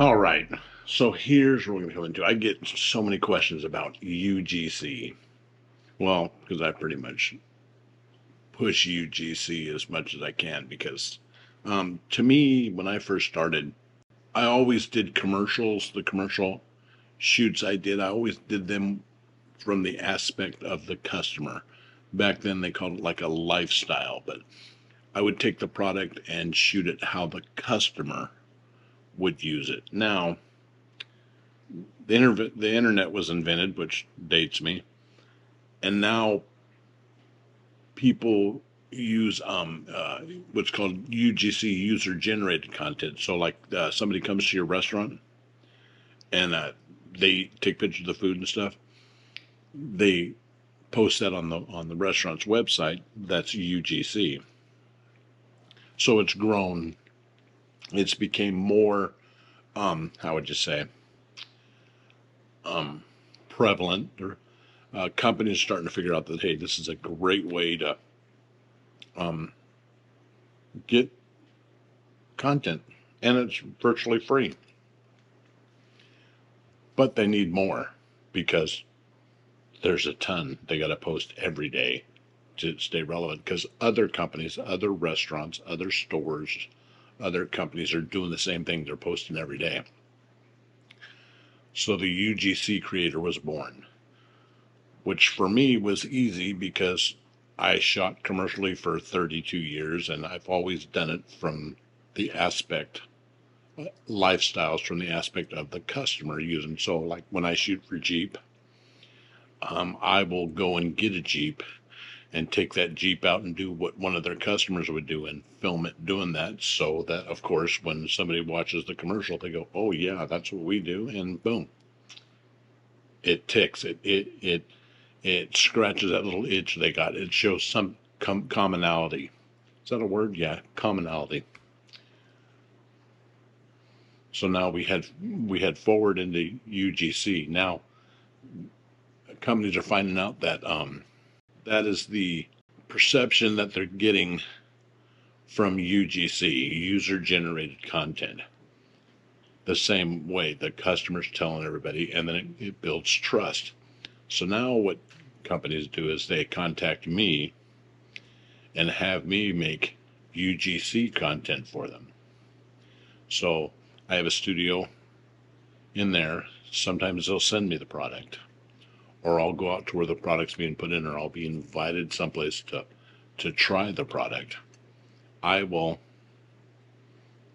All right. So here's what we're going to come into. I get so many questions about UGC. Well, because I pretty much push UGC as much as I can because um, to me, when I first started, I always did commercials. The commercial shoots I did, I always did them from the aspect of the customer. Back then, they called it like a lifestyle, but I would take the product and shoot it how the customer would use it. Now, the, inter- the internet was invented, which dates me, and now people use um, uh, what's called UGC user generated content. So, like uh, somebody comes to your restaurant and uh, they take pictures of the food and stuff. They post that on the on the restaurant's website. That's UGC. So it's grown. It's became more. Um, how would you say? Um, prevalent. Or uh, companies starting to figure out that hey, this is a great way to um, get content, and it's virtually free. But they need more because there's a ton they got to post every day to stay relevant because other companies, other restaurants, other stores, other companies are doing the same thing. They're posting every day. So the UGC creator was born, which for me was easy because I shot commercially for 32 years and I've always done it from the aspect lifestyles from the aspect of the customer using so like when I shoot for Jeep um, I will go and get a Jeep and take that Jeep out and do what one of their customers would do and film it doing that so that of course when somebody watches the commercial they go oh yeah that's what we do and boom it ticks it it it it scratches that little itch they got. It shows some com- commonality. Is that a word? Yeah, commonality. So now we had we had forward into UGC. Now companies are finding out that um, that is the perception that they're getting from UGC, user generated content. The same way the customer's telling everybody, and then it, it builds trust. So now what companies do is they contact me and have me make UGC content for them. So I have a studio in there. Sometimes they'll send me the product, or I'll go out to where the product's being put in, or I'll be invited someplace to to try the product. I will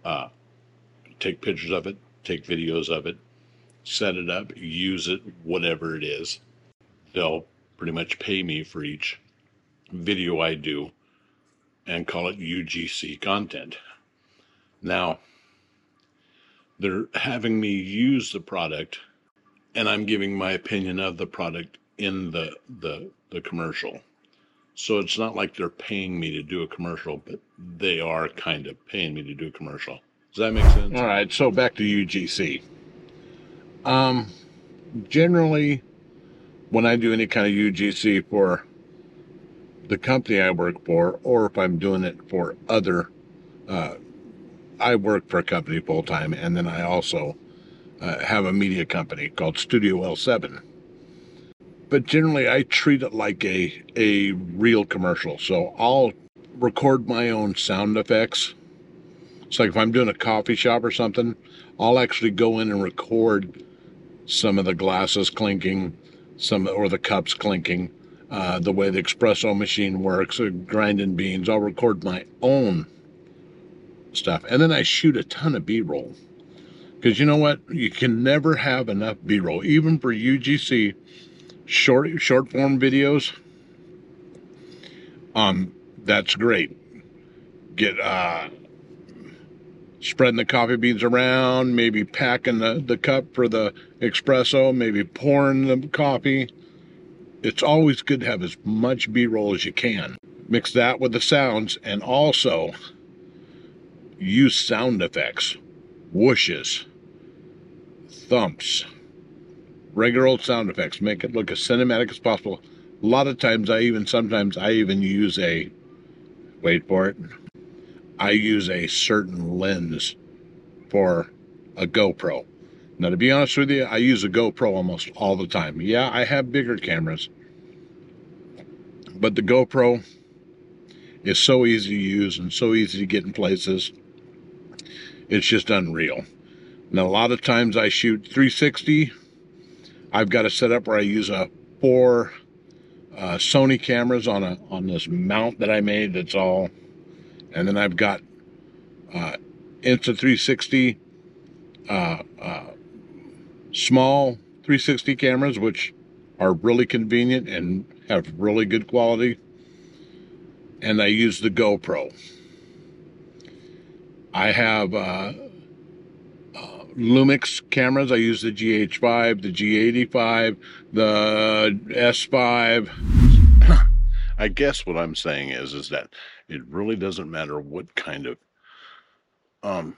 uh, take pictures of it, take videos of it, set it up, use it, whatever it is they'll pretty much pay me for each video I do and call it UGC content. Now, they're having me use the product and I'm giving my opinion of the product in the the the commercial. So it's not like they're paying me to do a commercial, but they are kind of paying me to do a commercial. Does that make sense? All right, so back to UGC. Um generally when I do any kind of UGC for the company I work for, or if I'm doing it for other, uh, I work for a company full time, and then I also uh, have a media company called Studio L7. But generally, I treat it like a a real commercial. So I'll record my own sound effects. It's like if I'm doing a coffee shop or something, I'll actually go in and record some of the glasses clinking, some or the cups clinking, uh, the way the espresso machine works, or grinding beans. I'll record my own stuff, and then I shoot a ton of B-roll. Because you know what, you can never have enough B-roll, even for UGC short short form videos. Um, that's great. Get uh, spreading the coffee beans around, maybe packing the, the cup for the espresso, maybe pouring the coffee. It's always good to have as much B roll as you can. Mix that with the sounds and also use sound effects, whooshes, thumps, regular old sound effects. Make it look as cinematic as possible. A lot of times, I even sometimes I even use a wait for it I use a certain lens for a GoPro. Now, to be honest with you, I use a GoPro almost all the time. Yeah, I have bigger cameras, but the GoPro is so easy to use and so easy to get in places. It's just unreal. Now, a lot of times I shoot 360. I've got a setup where I use a four uh, Sony cameras on a on this mount that I made. That's all, and then I've got uh, Insta360 uh, uh, small 360 cameras, which are really convenient and have really good quality. And I use the GoPro. I have uh, uh, Lumix cameras. I use the GH5, the G85, the S5. I guess what I'm saying is, is that it really doesn't matter what kind of um,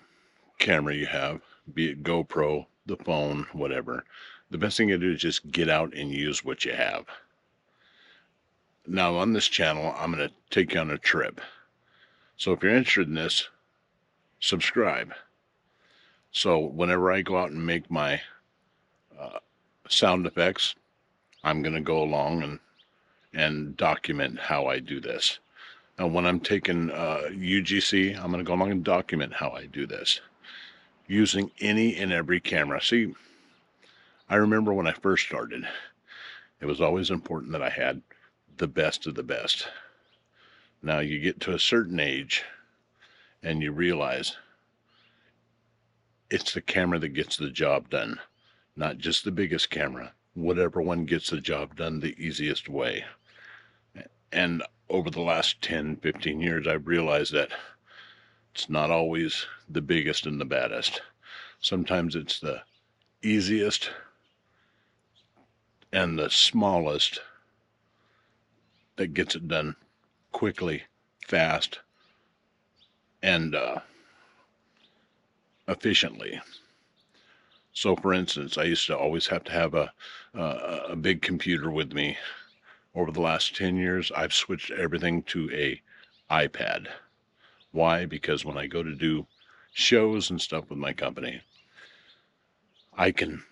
camera you have, be it GoPro, the phone, whatever. The best thing to do is just get out and use what you have. Now, on this channel, I'm going to take you on a trip. So if you're interested in this, subscribe. So whenever I go out and make my uh, sound effects, I'm going to go along and and document how I do this. And when I'm taking uh, UGC, I'm going to go along and document how I do this using any and every camera. See, I remember when I first started, it was always important that I had the best of the best. Now you get to a certain age and you realize it's the camera that gets the job done, not just the biggest camera, whatever one gets the job done the easiest way. And over the last 10, 15 years, I've realized that it's not always the biggest and the baddest. Sometimes it's the easiest and the smallest that gets it done quickly, fast, and uh, efficiently. So, for instance, I used to always have to have a, a, big computer with me. Over the last 10 years, I've switched everything to a iPad. Why? Because when I go to do shows and stuff with my company, I can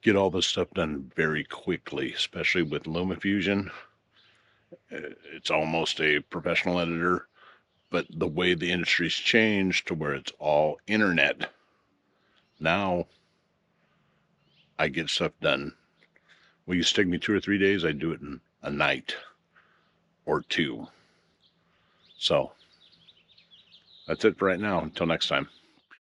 get all this stuff done very quickly, especially with LumaFusion. Uh, it's almost a professional editor, but the way the industry's changed to where it's all internet, now I get stuff done. Will you stick me two or three days? I do it in a night or two. So that's it for right now. Until next time.